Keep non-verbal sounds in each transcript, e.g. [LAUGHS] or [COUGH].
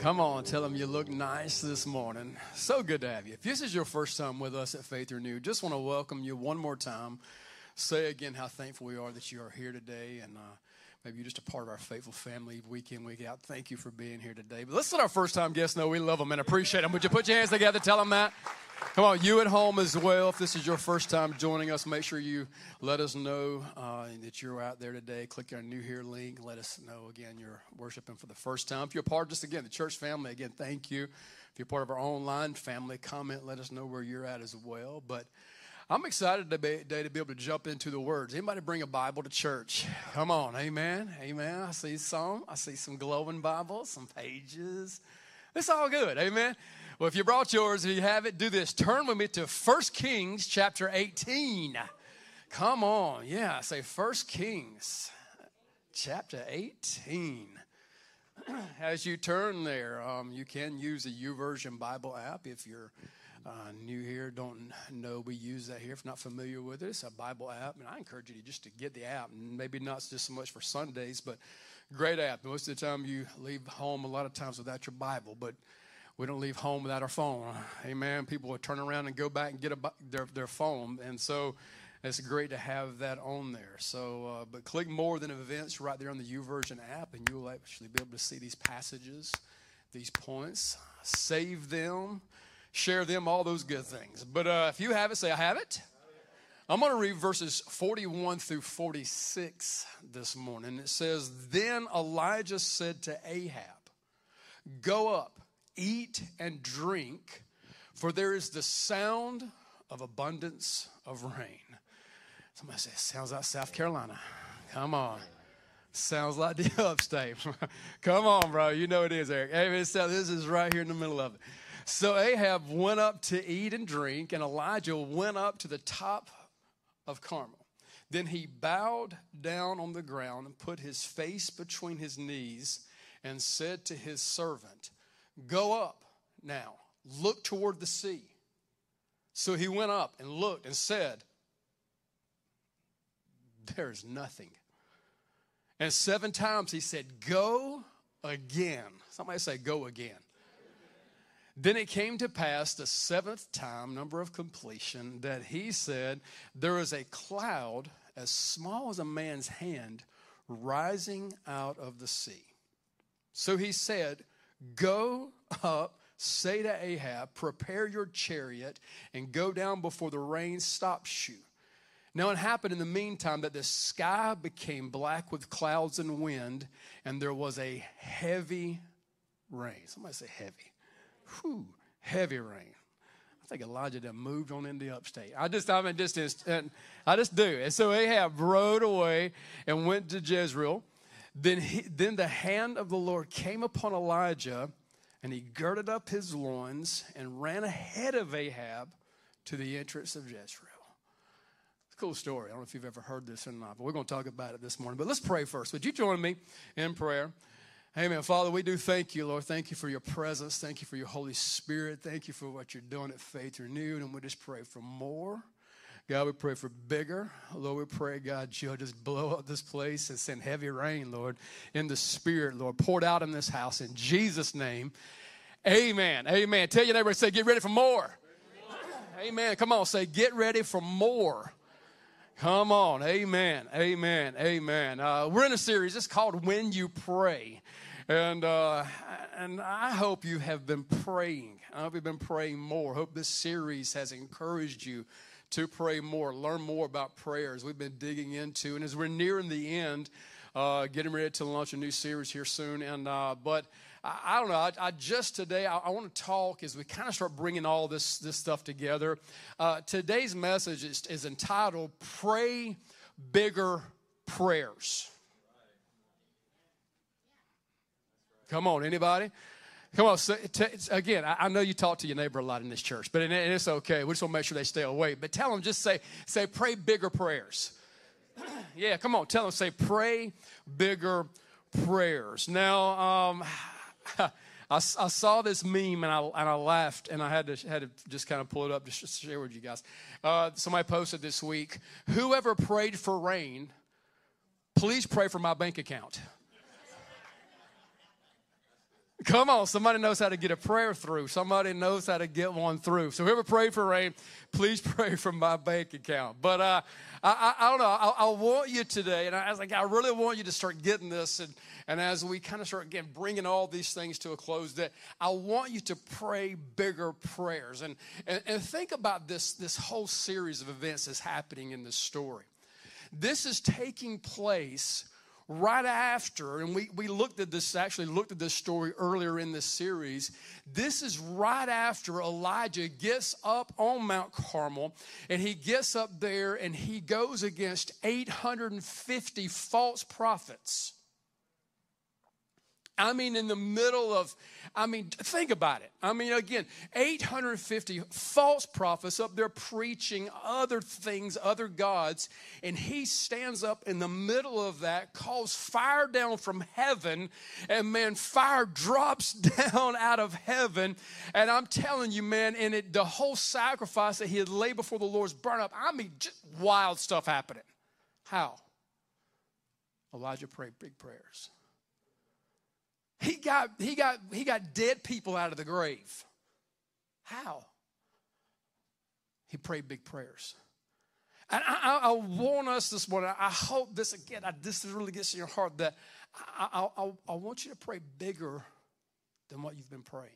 Come on, tell them you look nice this morning. So good to have you. If this is your first time with us at Faith Renewed, just want to welcome you one more time. Say again how thankful we are that you are here today, and uh, maybe you're just a part of our faithful family week in, week out. Thank you for being here today. But let's let our first time guests know we love them and appreciate them. Would you put your hands together? Tell them that. Come on, you at home as well. If this is your first time joining us, make sure you let us know uh, that you're out there today. Click our new here link. Let us know again you're worshiping for the first time. If you're part of just again the church family, again thank you. If you're part of our online family, comment. Let us know where you're at as well. But I'm excited today to be able to jump into the words. Anybody bring a Bible to church? Come on, Amen, Amen. I see some. I see some glowing Bibles, some pages. It's all good, Amen. Well, if you brought yours, if you have it, do this. Turn with me to 1 Kings chapter 18. Come on. Yeah, say 1 Kings chapter 18. [CLEARS THROAT] As you turn there, um, you can use the YouVersion Bible app if you're uh, new here, don't know we use that here. If not familiar with it, it's a Bible app, and I encourage you to just to get the app. Maybe not just so much for Sundays, but great app. Most of the time, you leave home a lot of times without your Bible, but we don't leave home without our phone. Amen. People will turn around and go back and get a, their, their phone. And so it's great to have that on there. So, uh, but click more than events right there on the YouVersion app, and you'll actually be able to see these passages, these points, save them, share them, all those good things. But uh, if you have it, say, I have it. I'm going to read verses 41 through 46 this morning. It says, Then Elijah said to Ahab, Go up Eat and drink, for there is the sound of abundance of rain. Somebody says, sounds like South Carolina. Come on. Sounds like the [LAUGHS] upstate. [LAUGHS] Come on, bro. You know it is, Eric. Hey, this is right here in the middle of it. So Ahab went up to eat and drink, and Elijah went up to the top of Carmel. Then he bowed down on the ground and put his face between his knees and said to his servant, Go up now, look toward the sea. So he went up and looked and said, There's nothing. And seven times he said, Go again. Somebody say, Go again. Then it came to pass the seventh time, number of completion, that he said, There is a cloud as small as a man's hand rising out of the sea. So he said, Go up, say to Ahab, Prepare your chariot, and go down before the rain stops you. Now it happened in the meantime that the sky became black with clouds and wind, and there was a heavy rain. Somebody say heavy. Whew, heavy rain. I think Elijah done moved on into the upstate. I just, I'm distance, and I just do. And so Ahab rode away and went to Jezreel. Then, he, then the hand of the Lord came upon Elijah, and he girded up his loins and ran ahead of Ahab to the entrance of Jezreel. It's a cool story. I don't know if you've ever heard this or not, but we're going to talk about it this morning. But let's pray first. Would you join me in prayer? Amen. Father, we do thank you, Lord. Thank you for your presence. Thank you for your Holy Spirit. Thank you for what you're doing at Faith Renewed. And we just pray for more. God, we pray for bigger. Lord, we pray, God, you'll just blow up this place and send heavy rain, Lord, in the Spirit, Lord, poured out in this house in Jesus' name. Amen. Amen. Tell your neighbor, say, get ready for more. Amen. Come on, say, get ready for more. Come on. Amen. Amen. Amen. Uh, we're in a series. It's called When You Pray. And, uh, and I hope you have been praying. I hope you've been praying more. Hope this series has encouraged you to pray more, learn more about prayers we've been digging into. And as we're nearing the end, uh, getting ready to launch a new series here soon. And uh, but I, I, don't know. I, I just today I, I want to talk as we kind of start bringing all this this stuff together. Uh, today's message is, is entitled "Pray Bigger Prayers." Come on, anybody? Come on, so, t- again. I, I, know you talk to your neighbor a lot in this church, but and it's okay. We just want to make sure they stay awake. But tell them, just say, say, pray bigger prayers. [CLEARS THROAT] yeah, come on, tell them, say, pray bigger prayers. Now, um, [SIGHS] I, I, saw this meme and I, and I laughed and I had to, had to just kind of pull it up to share with you guys. Uh, somebody posted this week Whoever prayed for rain, please pray for my bank account. Come on, somebody knows how to get a prayer through. Somebody knows how to get one through. So whoever prayed for rain, please [LAUGHS] pray for my bank account. But uh, I, I, I, don't know. I, I, want you today, and I was like, I really want you to start getting this. And, and as we kind of start again bringing all these things to a close, that I want you to pray bigger prayers. And, and, and think about this, this whole series of events that's happening in this story. This is taking place right after, and we, we looked at this, actually looked at this story earlier in this series. This is right after Elijah gets up on Mount Carmel and he gets up there and he goes against 850 false prophets. I mean, in the middle of, I mean, think about it. I mean, again, 850 false prophets up there preaching other things, other gods, and he stands up in the middle of that, calls fire down from heaven, and man, fire drops [LAUGHS] down out of heaven. And I'm telling you, man, and it, the whole sacrifice that he had laid before the Lord's burn up. I mean, just wild stuff happening. How? Elijah prayed big prayers. He got, he got, he got dead people out of the grave. How? He prayed big prayers. And I, I, I want us this morning, I hope this again, I, this really gets in your heart that I, I, I want you to pray bigger than what you've been praying.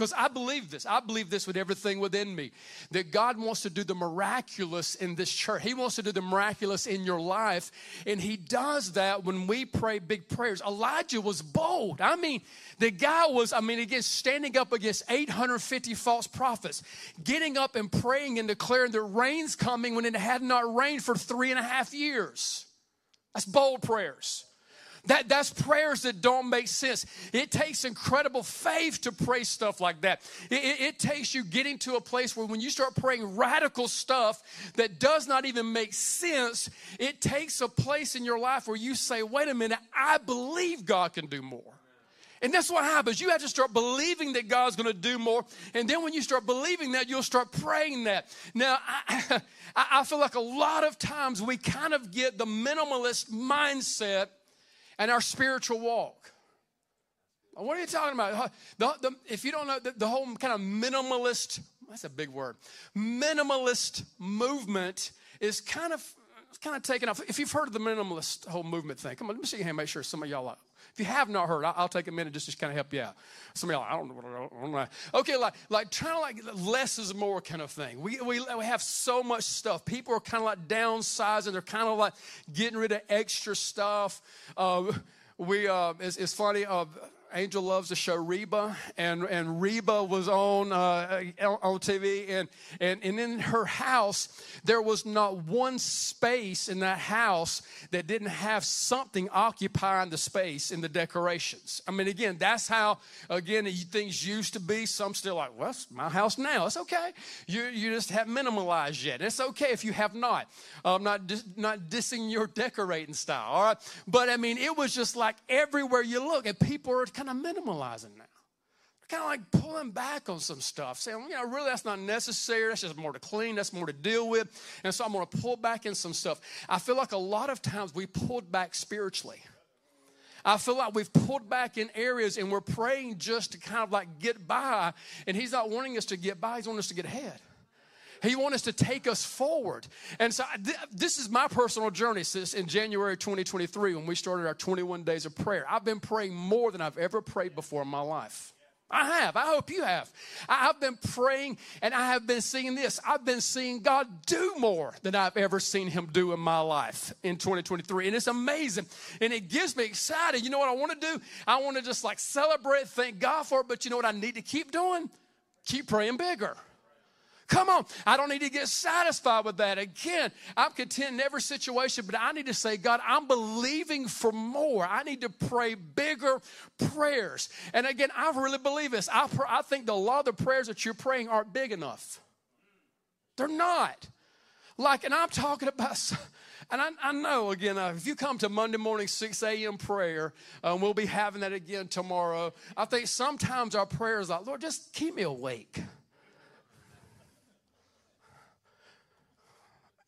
Because I believe this. I believe this with everything within me. That God wants to do the miraculous in this church. He wants to do the miraculous in your life. And He does that when we pray big prayers. Elijah was bold. I mean, the guy was, I mean, again, standing up against 850 false prophets, getting up and praying and declaring that rain's coming when it had not rained for three and a half years. That's bold prayers. That, that's prayers that don't make sense. It takes incredible faith to pray stuff like that. It, it, it, takes you getting to a place where when you start praying radical stuff that does not even make sense, it takes a place in your life where you say, wait a minute, I believe God can do more. And that's what happens. You have to start believing that God's going to do more. And then when you start believing that, you'll start praying that. Now, [LAUGHS] I, I feel like a lot of times we kind of get the minimalist mindset and our spiritual walk. What are you talking about? The, the, if you don't know, the, the whole kind of minimalist, that's a big word, minimalist movement is kind of kind of taken off. If you've heard of the minimalist whole movement thing, come on, let me see your hand, make sure some of y'all are. If you have not heard, I'll, take a minute just to kind of help you out. Some y'all, I don't know I don't know. Okay, like like trying to like less is more kind of thing. We, we we have so much stuff. People are kind of like downsizing. They're kind of like getting rid of extra stuff. Uh, we uh, it's, it's funny. Uh, Angel loves the show Reba, and, and Reba was on uh, on TV, and, and and in her house there was not one space in that house that didn't have something occupying the space in the decorations. I mean, again, that's how again things used to be. Some still like, well, it's my house now. It's okay. You you just have minimalized yet. It's okay if you have not. I'm not dis- not dissing your decorating style. All right, but I mean, it was just like everywhere you look, and people are kind of minimalizing now. They're kind of like pulling back on some stuff, saying, you know, really that's not necessary. That's just more to clean. That's more to deal with. And so I'm going to pull back in some stuff. I feel like a lot of times we pulled back spiritually. I feel like we've pulled back in areas and we're praying just to kind of like get by. And He's not wanting us to get by, He's wanting us to get ahead. He wants us to take us forward. And so th- this is my personal journey since in January 2023 when we started our 21 days of prayer. I've been praying more than I've ever prayed before in my life. I have. I hope you have. I've been praying and I have been seeing this. I've been seeing God do more than I've ever seen Him do in my life in 2023. And it's amazing. And it gives me excited. You know what I want to do? I want to just like celebrate, thank God for it. But you know what I need to keep doing? Keep praying bigger. Come on. I don't need to get satisfied with that. Again, I'm content in every situation, but I need to say, God, I'm believing for more. I need to pray bigger prayers. And again, I really believe this. I, pr- I think a lot of the prayers that you're praying aren't big enough. They're not. Like, and I'm talking about. And I, I know, again, uh, if you come to Monday morning 6 a.m. prayer, um, we'll be having that again tomorrow. I think sometimes our prayer is like, Lord, just keep me awake.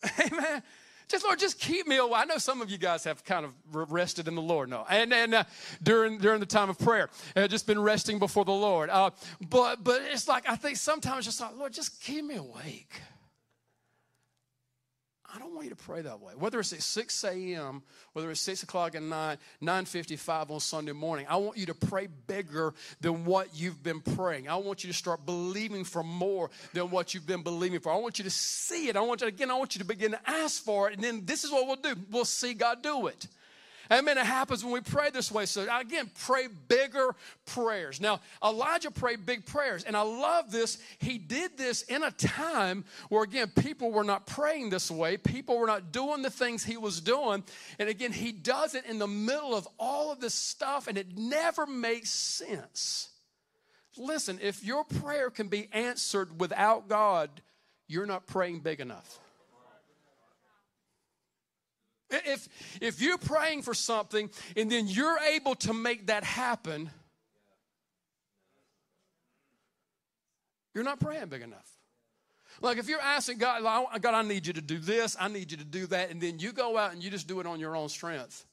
[LAUGHS] Amen. Just Lord, just keep me awake. I know some of you guys have kind of rested in the Lord, no, and and uh, during during the time of prayer, uh, just been resting before the Lord. Uh, but but it's like I think sometimes just like Lord, just keep me awake. I don't want you to pray that way. Whether it's at 6 a.m., whether it's 6 o'clock at night, 9.55 on Sunday morning, I want you to pray bigger than what you've been praying. I want you to start believing for more than what you've been believing for. I want you to see it. I want you, again, I want you to begin to ask for it. And then this is what we'll do. We'll see God do it. Amen. It happens when we pray this way. So again, pray bigger prayers. Now, Elijah prayed big prayers, and I love this. He did this in a time where, again, people were not praying this way. People were not doing the things he was doing. And again, he does it in the middle of all of this stuff, and it never makes sense. Listen, if your prayer can be answered without God, you're not praying big enough. If, if you're praying for something and then you're able to make that happen, you're not praying big enough. Like if you're asking God, God, I need you to do this, I need you to do that, and then you go out and you just do it on your own strength.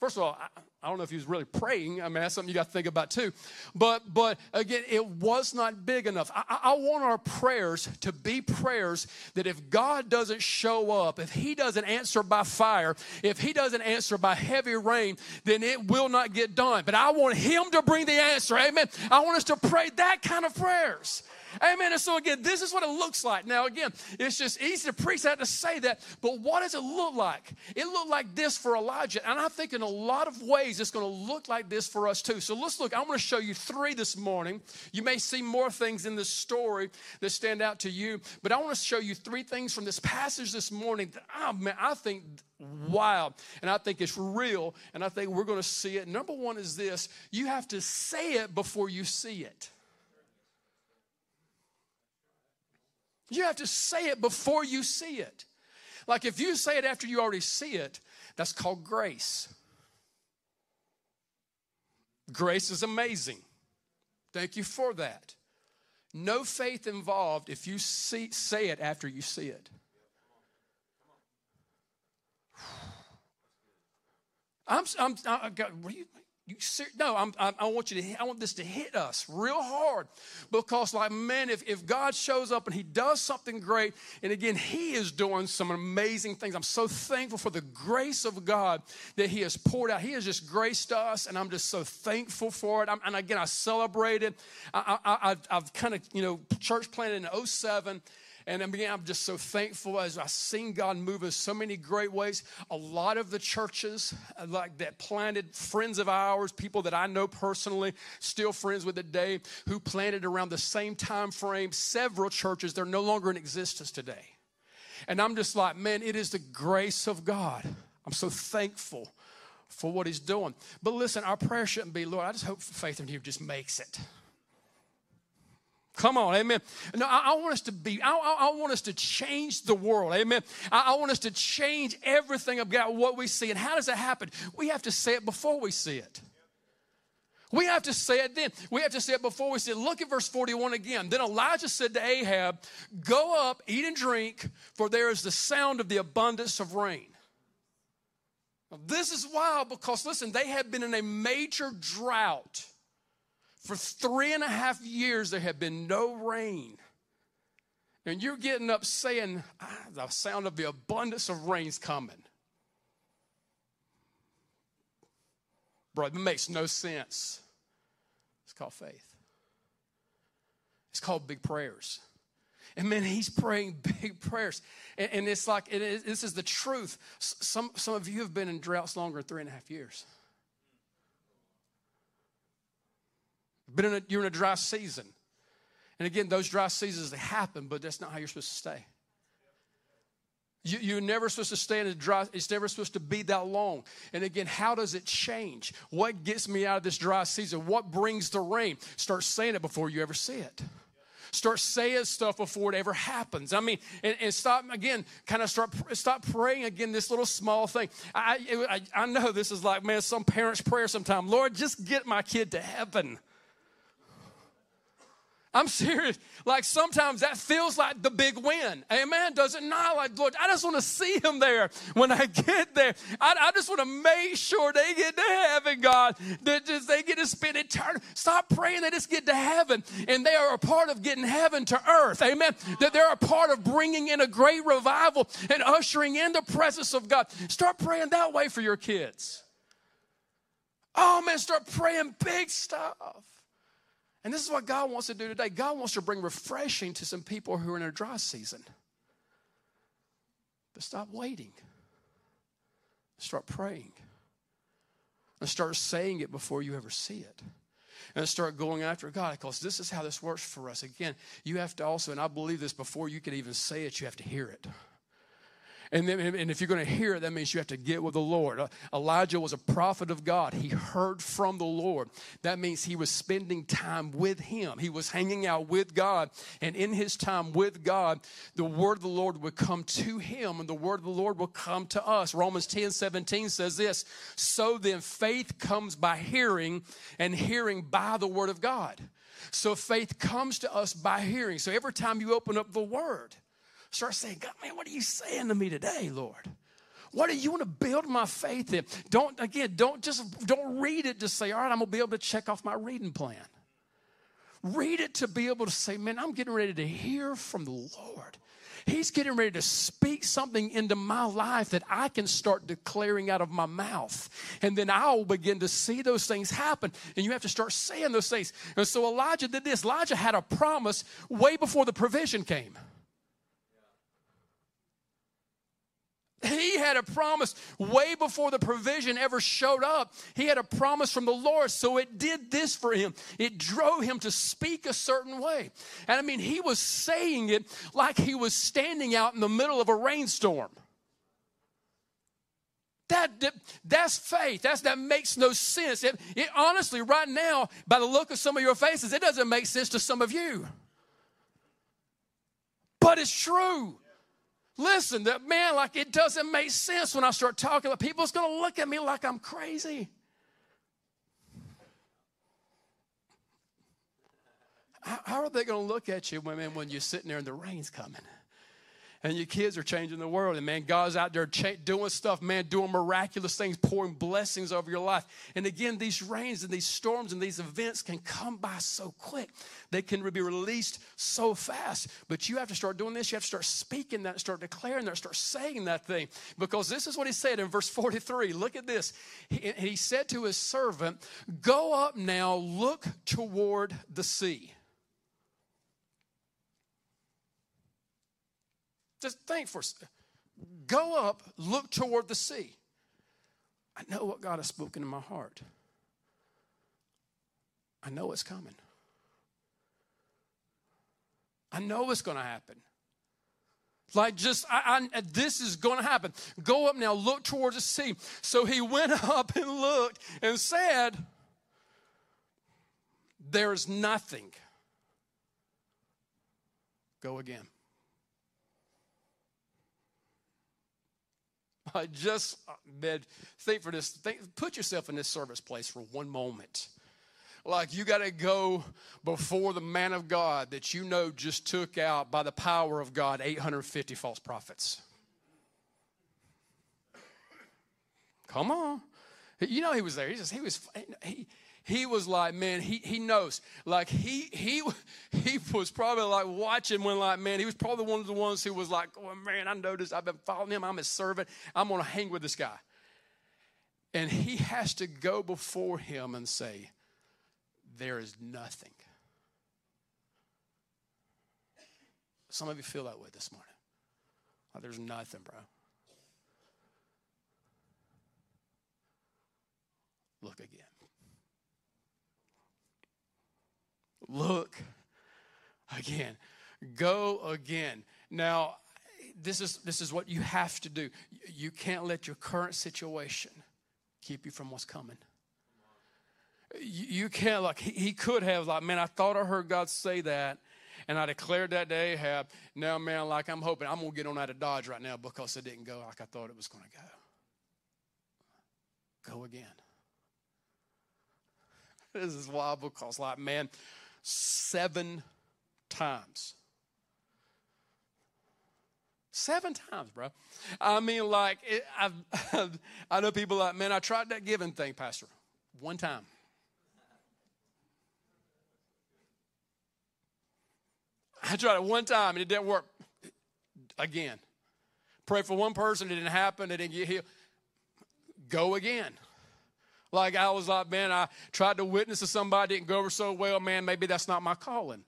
First of all, I, I don't know if he was really praying. I mean, that's something you got to think about too. But but again, it was not big enough. I, I want our prayers to be prayers that if God doesn't show up, if He doesn't answer by fire, if He doesn't answer by heavy rain, then it will not get done. But I want Him to bring the answer. Amen. I want us to pray that kind of prayers. Amen. And so, again, this is what it looks like. Now, again, it's just easy to preach that to say that, but what does it look like? It looked like this for Elijah. And I think in a lot of ways, it's going to look like this for us too. So let's look. I'm going to show you three this morning. You may see more things in this story that stand out to you, but I want to show you three things from this passage this morning that, oh, man, I think wow. And I think it's real, and I think we're going to see it. Number one is this you have to say it before you see it. You have to say it before you see it. Like if you say it after you already see it, that's called grace. Grace is amazing. Thank you for that. No faith involved if you see, say it after you see it. I'm, I'm, I, what you, you ser- no, I'm, I'm, i want you to. I want this to hit us real hard, because like man, if if God shows up and He does something great, and again He is doing some amazing things. I'm so thankful for the grace of God that He has poured out. He has just graced us, and I'm just so thankful for it. I'm, and again, I celebrate it. I, I, I, I've kind of you know church planted in 07 and again, I'm just so thankful as I've seen God move in so many great ways. A lot of the churches uh, like that planted friends of ours, people that I know personally, still friends with today, who planted around the same time frame. Several churches, they're no longer in existence today. And I'm just like, man, it is the grace of God. I'm so thankful for what He's doing. But listen, our prayer shouldn't be, Lord, I just hope faith in you just makes it. Come on, amen. No, I, I, want us to be, I, I, I, want us to change the world, amen. I, want us to change everything about what we see. And how does that happen? We have to say it before we see it. We have to say it then. We have to say it before we see it. Look at verse 41 again. Then Elijah said to Ahab, Go up, eat and drink, for there is the sound of the abundance of rain. This is wild because, listen, they had been in a major drought. For three and a half years, there had been no rain. And you're getting up saying, ah, the sound of the abundance of rain's coming. Bro, it makes no sense. It's called faith. It's called big prayers. And man, he's praying [LAUGHS] big prayers. And, and it's like, it is, this is the truth. Some, some of you have been in droughts longer than three and a half years. Been in a, you're in a dry season. And again, those dry seasons, they happen, but that's not how you're supposed to stay. You, you're never supposed to stay in a dry, it's never supposed to be that long. And again, how does it change? What gets me out of this dry season? What brings the rain? Start saying it before you ever see it. Start saying stuff before it ever happens. I mean, and, and stop again, kind of start stop praying again this little small thing. I, I I know this is like man, some parents' prayer sometime. Lord, just get my kid to heaven. I'm serious. Like sometimes that feels like the big win. Amen. Does it not? Like, Lord, I just want to see him there when I get there. I, I just want to make sure they get to heaven, God. That just they get to spend eternity. Stop praying they just get to heaven and they are a part of getting heaven to earth. Amen. That they're a part of bringing in a great revival and ushering in the presence of God. Start praying that way for your kids. Oh man, start praying big stuff. And this is what God wants to do today. God wants to bring refreshing to some people who are in a dry season. But stop waiting. Start praying. And start saying it before you ever see it. And start going after God because this is how this works for us. Again, you have to also, and I believe this before you can even say it, you have to hear it. And, then, and if you're going to hear it, that means you have to get with the Lord. Uh, Elijah was a prophet of God. He heard from the Lord. That means he was spending time with him. He was hanging out with God. And in his time with God, the word of the Lord would come to him and the word of the Lord will come to us. Romans 10 17 says this So then faith comes by hearing, and hearing by the word of God. So faith comes to us by hearing. So every time you open up the word, Start saying, God, man, what are you saying to me today, Lord? What do you want to build my faith in? Don't, again, don't just, don't read it, just say, all right, I'm going to be able to check off my reading plan. Read it to be able to say, man, I'm getting ready to hear from the Lord. He's getting ready to speak something into my life that I can start declaring out of my mouth. And then I'll begin to see those things happen. And you have to start saying those things. And so Elijah did this. Elijah had a promise way before the provision came. He had a promise way before the provision ever showed up. He had a promise from the Lord, so it did this for him. It drove him to speak a certain way. And I mean, he was saying it like he was standing out in the middle of a rainstorm. That, that, that's faith. That's, that makes no sense. It, it honestly, right now, by the look of some of your faces, it doesn't make sense to some of you. But it's true. Listen, that man, like it doesn't make sense when I start talking. People's going to look at me like I'm crazy. How are they to look at you when, when you're sitting there and the rain's coming? And your kids are changing the world. And man, God's out there cha- doing stuff, man, doing miraculous things, pouring blessings over your life. And again, these rains and these storms and these events can come by so quick. They can be released so fast. But you have to start doing this. You have to start speaking that, start declaring that, start saying that thing. Because this is what he said in verse 43. Look at this. He, he said to his servant, Go up now, look toward the sea. Just think for go up, look toward the sea. I know what God has spoken in my heart. I know it's coming. I know it's going to happen. Like, just, I, I, this is going to happen. Go up now, look towards the sea. So he went [LAUGHS] up and looked and said, There's nothing. Go again. [LAUGHS] I just uh, man, think for this. Think, put yourself in this service place for one moment. Like you got to go before the man of God that you know just took out by the power of God 850 false prophets. Come on. You know he was there. He just he was he he was like, man, he, he knows. Like he he [LAUGHS] he was probably like watching when like, man, he was probably one of the ones who was like, oh man, I noticed I've been following him. I'm his servant. I'm gonna hang with this guy. And he has to go before him and say, There is nothing. Some of you feel that way this morning. Like there's nothing, bro. Look again. Look again. Go again. Now, this is this is what you have to do. You can't let your current situation keep you from what's coming. You, can't like he, could have like, man, I thought I heard God say that, and I declared that to Ahab. Now, man, like I'm hoping I'm gonna get on out of Dodge right now because it didn't go like I thought it was gonna go. Go again. This is wild because, like, man, seven times. Seven times, bro. I mean, like, it, I've, [LAUGHS] I know people like, man, I tried that giving thing, Pastor. One time. I tried it one time and it didn't work. Again. Pray for one person, it didn't happen, it didn't get healed. Go again. Like I was like, man, I tried to witness to somebody, didn't go over so well, man, maybe that's not my calling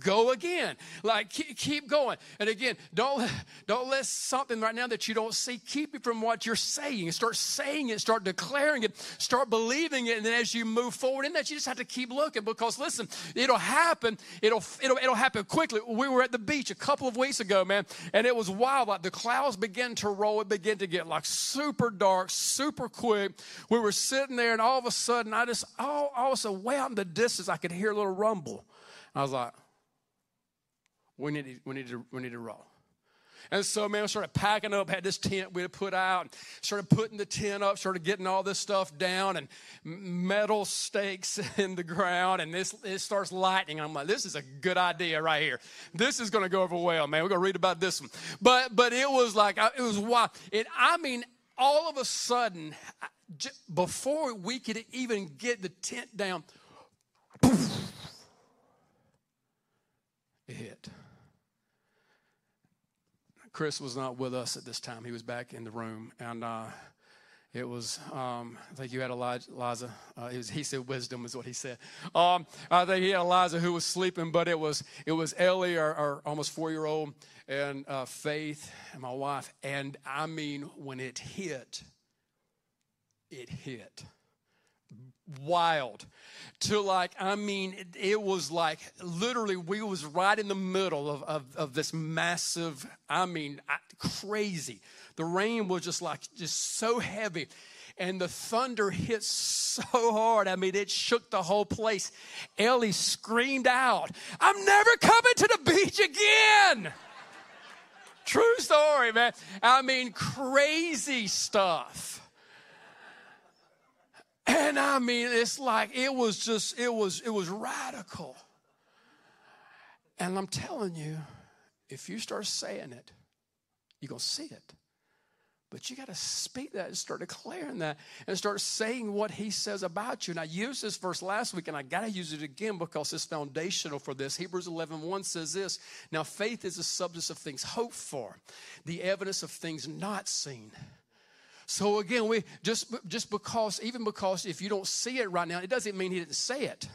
go again. Like keep going. And again don't don't let something right now that you don't see keep you from what you're saying. Start saying it start declaring it start believing it. And then as you move forward in that you just have to keep looking because listen it'll happen. It'll it'll, it'll happen quickly. We were at the beach a couple of weeks ago man and it was wild. Like the clouds began to roll. It began to get like super dark super quick. We were sitting there and all of a sudden i just all, all of a sudden way out in the distance i could hear a little rumble. I was like we need to, we need to, we need to roll. And so, man, we started packing up, had this tent we had put out, started putting the tent up, started getting all this stuff down, and metal stakes [LAUGHS] in the ground, and this it starts lightning. I'm like, this is a good idea right here. This is going to go over well, man. We're going to read about this one. But but it was like it was wild. It I mean, all of a sudden, before we could even get the tent down, it hit. Chris was not with us at this time. He was back in the room. And uh, it was, um, I think you had Eliza. Uh, was, he said wisdom is what he said. Um, I think he had Eliza who was sleeping, but it was, it was Ellie, our, our almost four year old, and uh, Faith, and my wife. And I mean, when it hit, it hit wild to like i mean it, it, was like literally we was right in the middle of, of, of this massive i mean crazy the rain was just like just so heavy and the thunder hit so hard. I mean, it shook the whole place. Ellie screamed out, I'm never coming to the beach again. True story, man. I mean, crazy stuff. And I mean, it's like it was just, it was, it was radical. And I'm telling you, if you start saying it, you're gonna see it. But you got to speak that and start declaring that and start saying what he says about you. And I used this verse last week and I got to use it again because it's foundational for this. Hebrews 11 1 says this Now, faith is the substance of things hoped for, the evidence of things not seen. So again, we just just because even because if you don't see it right now, it doesn't mean he didn't say it.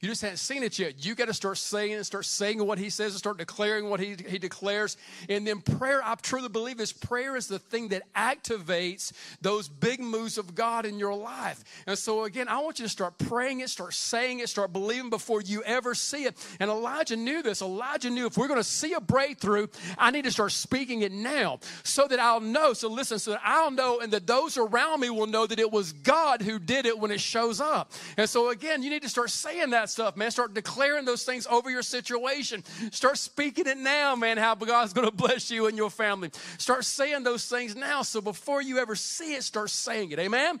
You just haven't seen it yet. You got to start saying and start saying what he says and start declaring what he, he declares. And then prayer, I truly believe is prayer is the thing that activates those big moves of God in your life. And so again, I want you to start praying it, start saying it, start believing before you ever see it. And Elijah knew this. Elijah knew if we're going to see a breakthrough, I need to start speaking it now so that I'll know. So listen, so that I'll know and that those around me will know that it was God who did it when it shows up. And so again, you need to start saying that stuff, man. Start declaring those things over your situation. Start speaking it now, man, how God's going to bless you and your family. Start saying those things now. So before you ever see it, start saying it. Amen?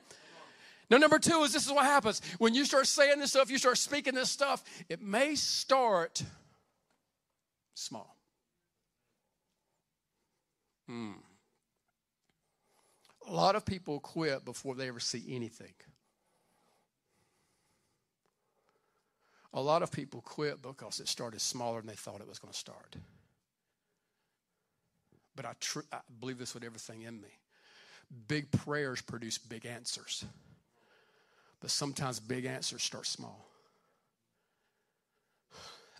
Now, number two is this is what happens. When you start saying this stuff, you start speaking this stuff, it may start small. Hmm. A lot of people quit before they ever see anything. A lot of people quit because it started smaller than they thought it was going to start. But I, tr- I believe this with everything in me. Big prayers produce big answers. But sometimes big answers start small.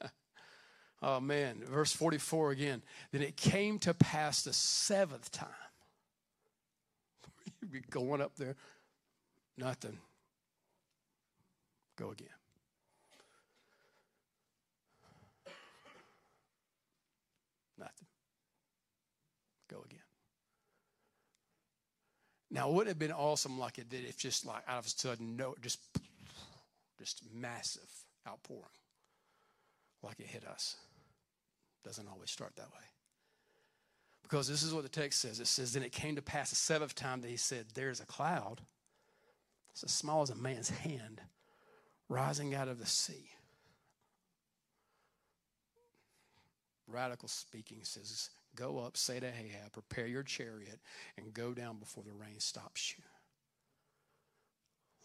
[SIGHS] oh man, verse 44 again. Then it came to pass the seventh time. [LAUGHS] You'd be going up there, nothing. Go again. go again. Now, it wouldn't have been awesome like it did if just like out of a sudden, no, just, just massive outpouring like it hit us? Doesn't always start that way. Because this is what the text says. It says, Then it came to pass the seventh time that he said, There's a cloud. It's as small as a man's hand rising out of the sea. Radical speaking says, Go up, say to Ahab, prepare your chariot, and go down before the rain stops you.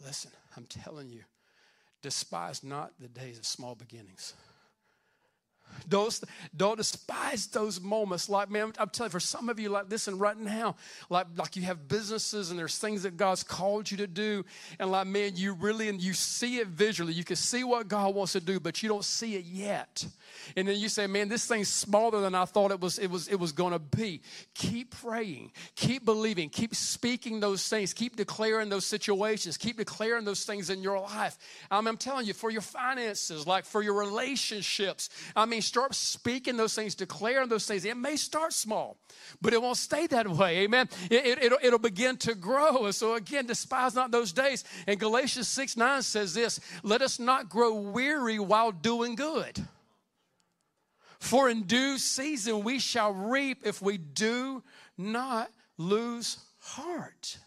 Listen, I'm telling you, despise not the days of small beginnings. Don't, don't despise those moments. Like, man, I'm telling you, for some of you, like, listen, right now, like, like you have businesses and there's things that God's called you to do. And like, man, you really, and you see it visually. You can see what God wants to do, but you don't see it yet. And then you say, man, this thing's smaller than I thought it was, it was, it was going to be. Keep praying, keep believing, keep speaking those things, keep declaring those situations, keep declaring those things in your life. Um, I'm telling you, for your finances, like for your relationships, I mean, start speaking those things, declaring those things. It may start small, but it won't stay that way. Amen. It, it, it'll, it'll begin to grow. And so, again, despise not those days. And Galatians 6 9 says this let us not grow weary while doing good. For in due season we shall reap if we do not lose heart.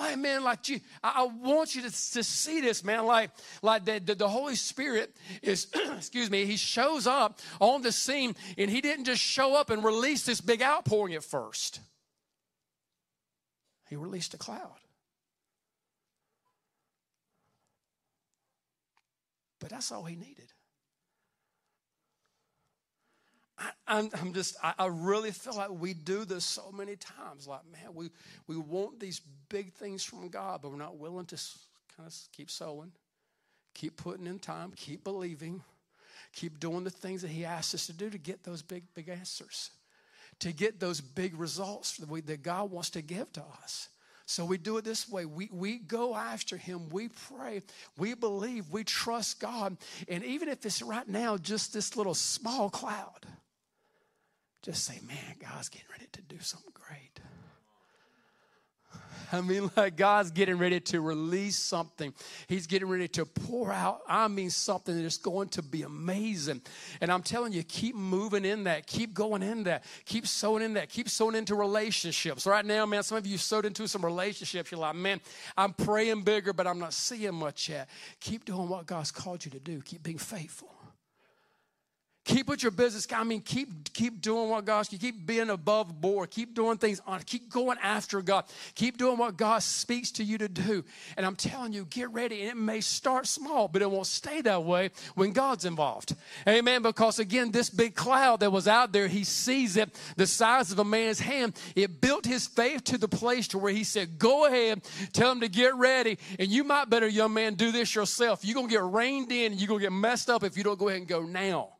Like, man, like you, I, want you to, to see this, man. Like, like the, the Holy Spirit is, [CLEARS THROAT] excuse me, he shows up on the scene and he didn't just show up and release this big outpouring at first. He released a cloud. But that's all he needed. I, am just, I, I really feel like we do this so many times. Like, man, we, we want these big things from God, but we're not willing to kind of keep sowing, keep putting in time, keep believing, keep doing the things that He asks us to do to get those big, big answers, to get those big results that, we, that God wants to give to us. So we do it this way. We, we go after him. We pray. We believe. We trust God. And even if it's right now just this little small cloud, just say, man, God's getting ready to do something great. I mean, like God's getting ready to release something. He's getting ready to pour out, I mean, something that is going to be amazing. And I'm telling you, keep moving in that. Keep going in that. Keep sowing in that. Keep sowing into relationships. Right now, man, some of you sowed into some relationships. You're like, man, I'm praying bigger, but I'm not seeing much yet. Keep doing what God's called you to do. Keep being faithful. Keep with your business. I mean, keep keep doing what God. Keep being above board. Keep doing things on. Keep going after God. Keep doing what God speaks to you to do. And I'm telling you, get ready. And it may start small, but it won't stay that way when God's involved. Amen. Because again, this big cloud that was out there, He sees it the size of a man's hand. It built his faith to the place to where He said, "Go ahead, tell him to get ready." And you might better, young man, do this yourself. You're gonna get reined in. You're gonna get messed up if you don't go ahead and go now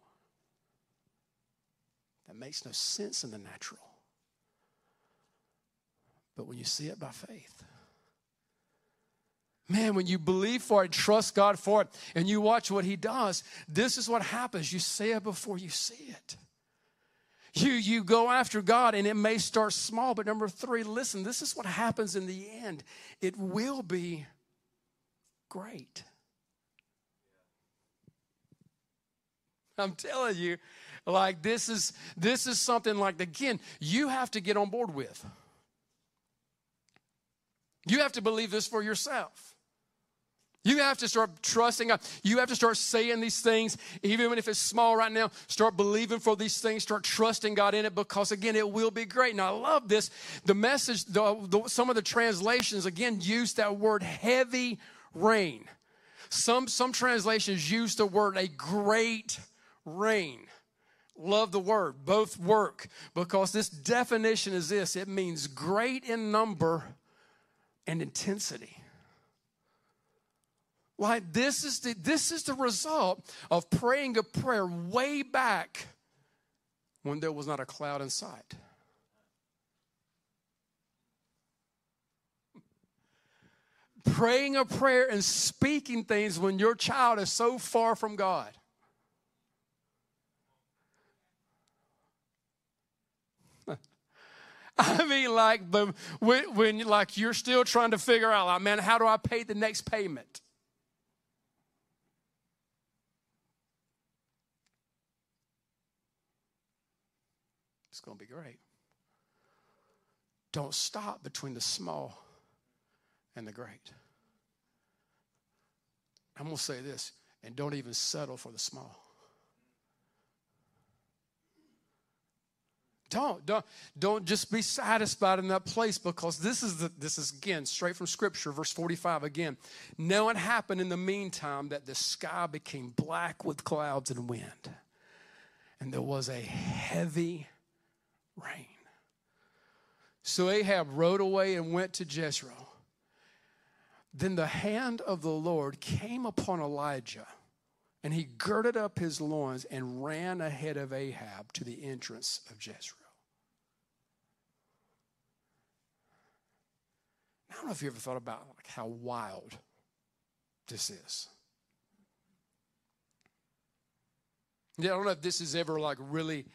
makes no sense in the natural. But when you see it by faith, man, when you believe for it, trust God for it, and you watch what He does, this is what happens. You say it before you see it. You, you go after God, and it may start small, but number three, listen, this is what happens in the end. It will be great. I'm telling you, like this is this is something like again, you have to get on board with. You have to believe this for yourself. You have to start trusting God. You have to start saying these things, even if it's small right now. Start believing for these things. Start trusting God in it because, again, it will be great. And I love this. The message, the, the, some of the translations, again, use that word heavy rain. Some, some translations use the word a great rain. Love the word, both work, because this definition is this it means great in number and intensity. Like this is the this is the result of praying a prayer way back when there was not a cloud in sight. Praying a prayer and speaking things when your child is so far from God. [LAUGHS] I mean, like the when, when like you're still trying to figure out, like, man, how do I pay the next payment? It's going to be great. Don't stop between the small and the great. I'm going to say this, and don't even settle for the small. Don't, don't, don't just be satisfied in that place because this is the, this is again straight from scripture, verse 45 again. Now it happened in the meantime that the sky became black with clouds and wind, and there was a heavy rain. So Ahab rode away and went to Jezreel. Then the hand of the Lord came upon Elijah, and he girded up his loins and ran ahead of Ahab to the entrance of Jezreel. I don't know if you ever thought about like how wild this is. Yeah, I don't know if this has ever like really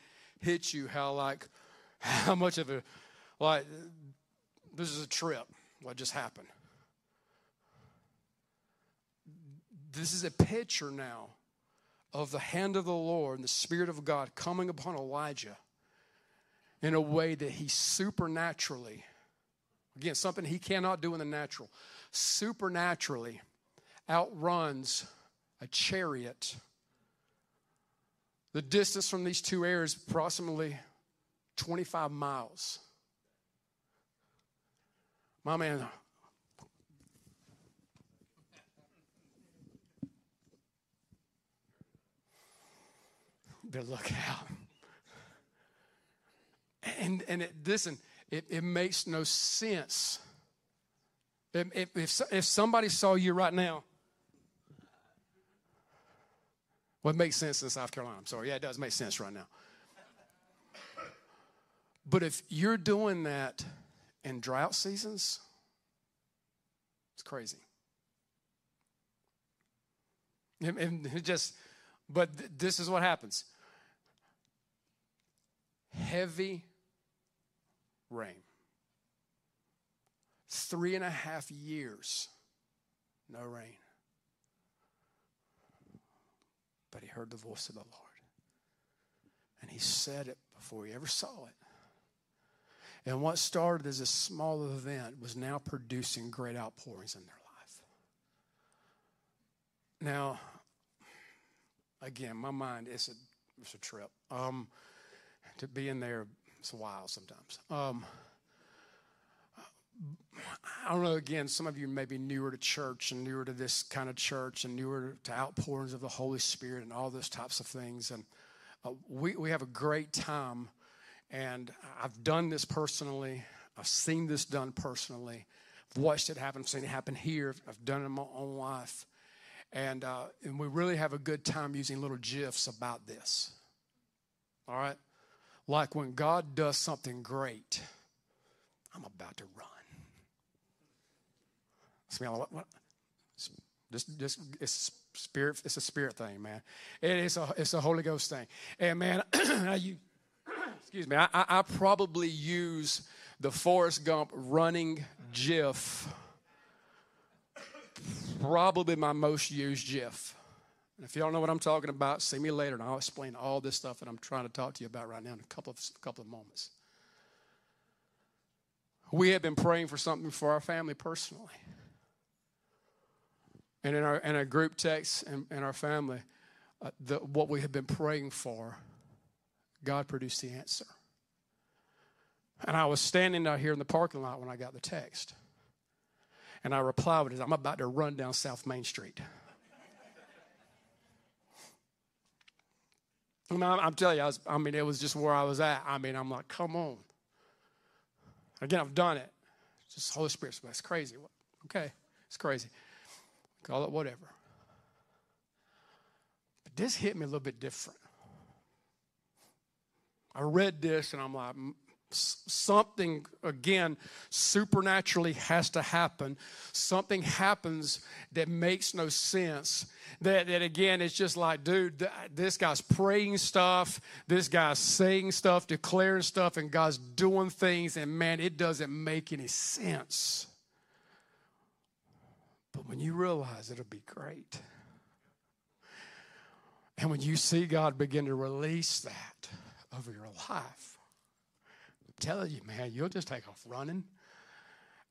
hit you how like how much of a like this is a trip what just happened this is a picture now of the hand of the lord and the spirit of god coming upon elijah in a way that he supernaturally again something he cannot do in the natural supernaturally outruns a chariot the distance from these two areas approximately 25 miles. My man, better look out. And, and it, listen, it, it makes no sense. If, if, if somebody saw you right now, well, it makes sense in South Carolina. I'm sorry. Yeah, it does make sense right now. But if you're doing that in drought seasons, it's crazy. And just, but this is what happens heavy rain. Three and a half years, no rain. But he heard the voice of the Lord. And he said it before he ever saw it. And what started as a small event was now producing great outpourings in their life. Now, again, my mind is a, it's a trip. Um, to be in there, it's a while sometimes. Um, I don't know, again, some of you may be newer to church and newer to this kind of church and newer to outpourings of the Holy Spirit and all those types of things. And uh, we, we have a great time and I've done this personally. I've seen this done personally. I've watched it happen. I've seen it happen here. I've done it in my own life. And, uh, and we really have a good time using little GIFs about this. All right? Like when God does something great, I'm about to run. Smell what? Just, just, it's spirit. It's a spirit thing, man. It is a, it's a Holy Ghost thing. And man, [CLEARS THROAT] you [CLEARS THROAT] excuse me, I, I probably use the Forrest Gump running GIF, probably my most used GIF. And if don't know what I'm talking about, see me later and I'll explain all this stuff that I'm trying to talk to you about right now in a couple of, couple of moments. We had been praying for something for our family personally. And in our, in our group text and in our family, uh, the, what we had been praying for God produced the answer. And I was standing out here in the parking lot when I got the text. And I replied with it, I'm about to run down South Main Street. I mean, I'm telling you, I, was, I mean, it was just where I was at. I mean, I'm like, come on. Again, I've done it. Just Holy Spirit. It's crazy. Okay, it's crazy. Call it whatever. But this hit me a little bit different. I read this and I'm like, mm, something again supernaturally has to happen. Something happens that makes no sense. That, that again it's just like dude this guy's praying stuff this guy's saying stuff declaring stuff and god's doing things and man it doesn't make any sense. But when you realize it'll be great and when you see god begin to release that over your life telling you, man, you'll just take off running.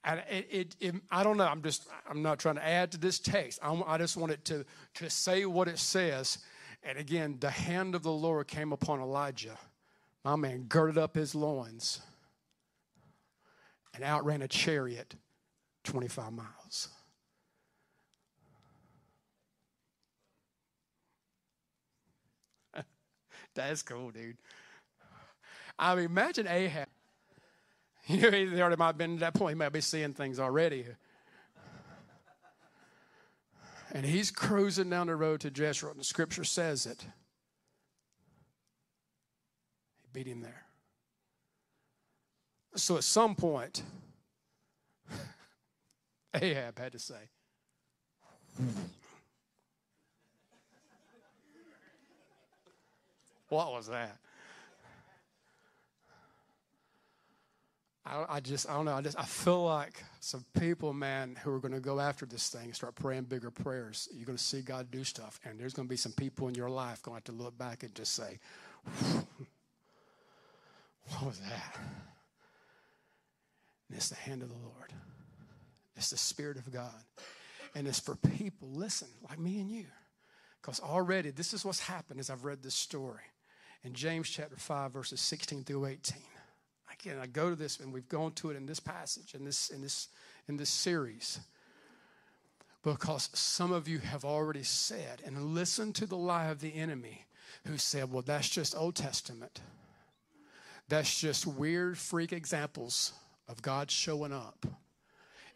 And it, it, it, I don't know. I'm just, I'm not trying to add to this text. I, I just want it to, to say what it says. And again, the hand of the Lord came upon Elijah. My man girded up his loins and outran a chariot 25 miles. [LAUGHS] That's cool, dude. I mean, imagine Ahab. [LAUGHS] You know, he already might have been at that point. He might be seeing things already. And he's cruising down the road to Jezreel, and the scripture says it. He beat him there. So at some point, [LAUGHS] Ahab had to say, What was that? I, I, just, I don't know. I just, I feel like some people, man, who are going to go after this thing and start praying bigger prayers. You're going to see God do stuff, and there's going to be some people in your life going to have to look back and just say, "What was that?" And it's the hand of the Lord. It's the Spirit of God, and it's for people. Listen, like me and you, because already this is what's happened as I've read this story in James chapter five, verses 16 through 18 again, I go to this, and we've gone to it in this passage, in this, in this, in this series, because some of you have already said and listened to the lie of the enemy who said, well, that's just Old Testament. That's just weird freak examples of God showing up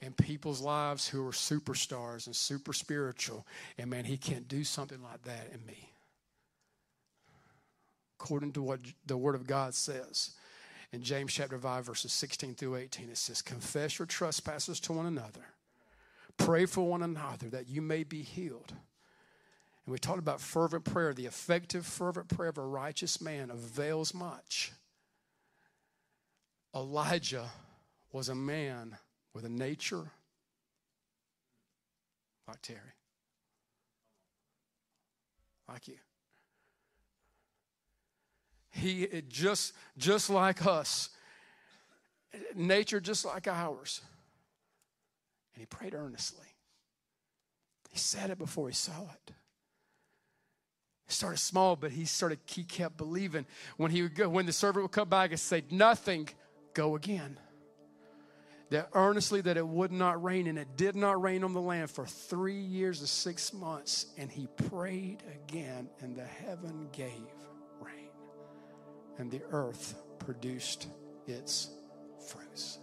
in people's lives who are superstars and super spiritual. And man, he can't do something like that in me. According to what the Word of God says in James chapter 5, verses 16 through 18, it says, Confess your trespasses to one another, pray for one another that you may be healed. And we talked about fervent prayer. The effective, fervent prayer of a righteous man avails much. Elijah was a man with a nature like Terry, like you. He just just like us, nature just like ours. And he prayed earnestly. He said it before he saw it. He started small, but he started. He kept believing. When he would go, when the servant would come back and say, "Nothing," go again. That earnestly that it would not rain, and it did not rain on the land for three years and six months. And he prayed again, and the heaven gave and the earth produced its fruits.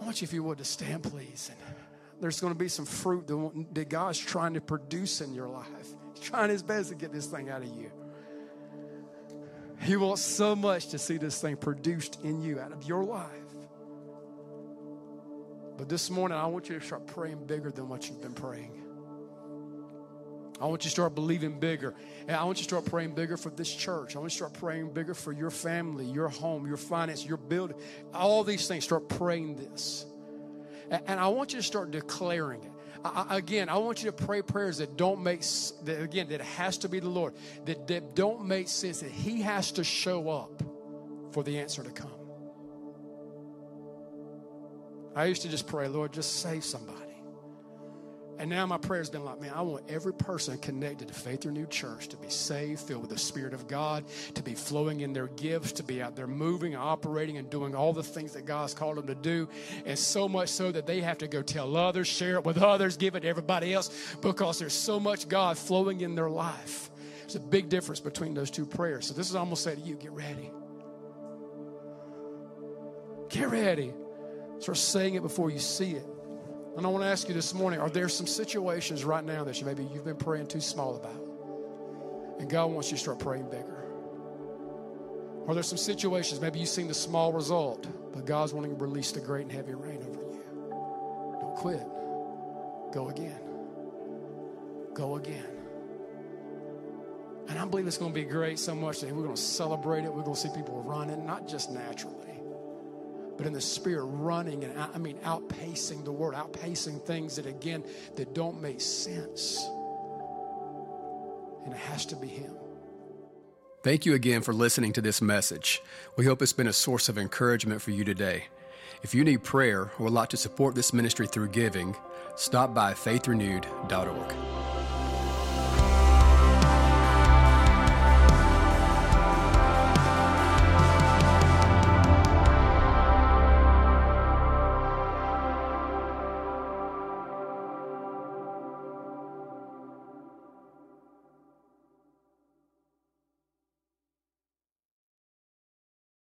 I want you, if you would, to stand, please. And there's going to be some fruit that God's trying to produce in your life. He's trying his best to get this thing out of you. He wants so much to see this thing produced in you out of your life. But this morning, I want you to start praying bigger than what you've been praying. I want you to start believing bigger. And I want you to start praying bigger for this church. I want you to start praying bigger for your family, your home, your finance, your building. All these things, start praying this. And I want you to start declaring it. I, again, I want you to pray prayers that don't make, that again, that has to be the Lord, that, that don't make sense, that He has to show up for the answer to come. I used to just pray, Lord, just save somebody. And now my prayer has been like, man, I want every person connected to Faith Renewed Church to be saved, filled with the Spirit of God, to be flowing in their gifts, to be out there moving, operating, and doing all the things that God's called them to do. And so much so that they have to go tell others, share it with others, give it to everybody else because there's so much God flowing in their life. There's a big difference between those two prayers. So this is almost say to you, get ready. Get ready. Start saying it before you see it. And I want to ask you this morning are there some situations right now that you maybe you've been praying too small about? And God wants you to start praying bigger. Or there's some situations, maybe you've seen the small result, but God's wanting to release the great and heavy rain over you. Don't quit. Go again. Go again. And I believe it's going to be great so much that we're going to celebrate it. We're going to see people running, not just naturally, but in the spirit running and I mean outpacing the word, outpacing things that again that don't make sense. And it has to be Him. Thank you again for listening to this message. We hope it's been a source of encouragement for you today. If you need prayer or would like to support this ministry through giving, stop by faithrenewed.org.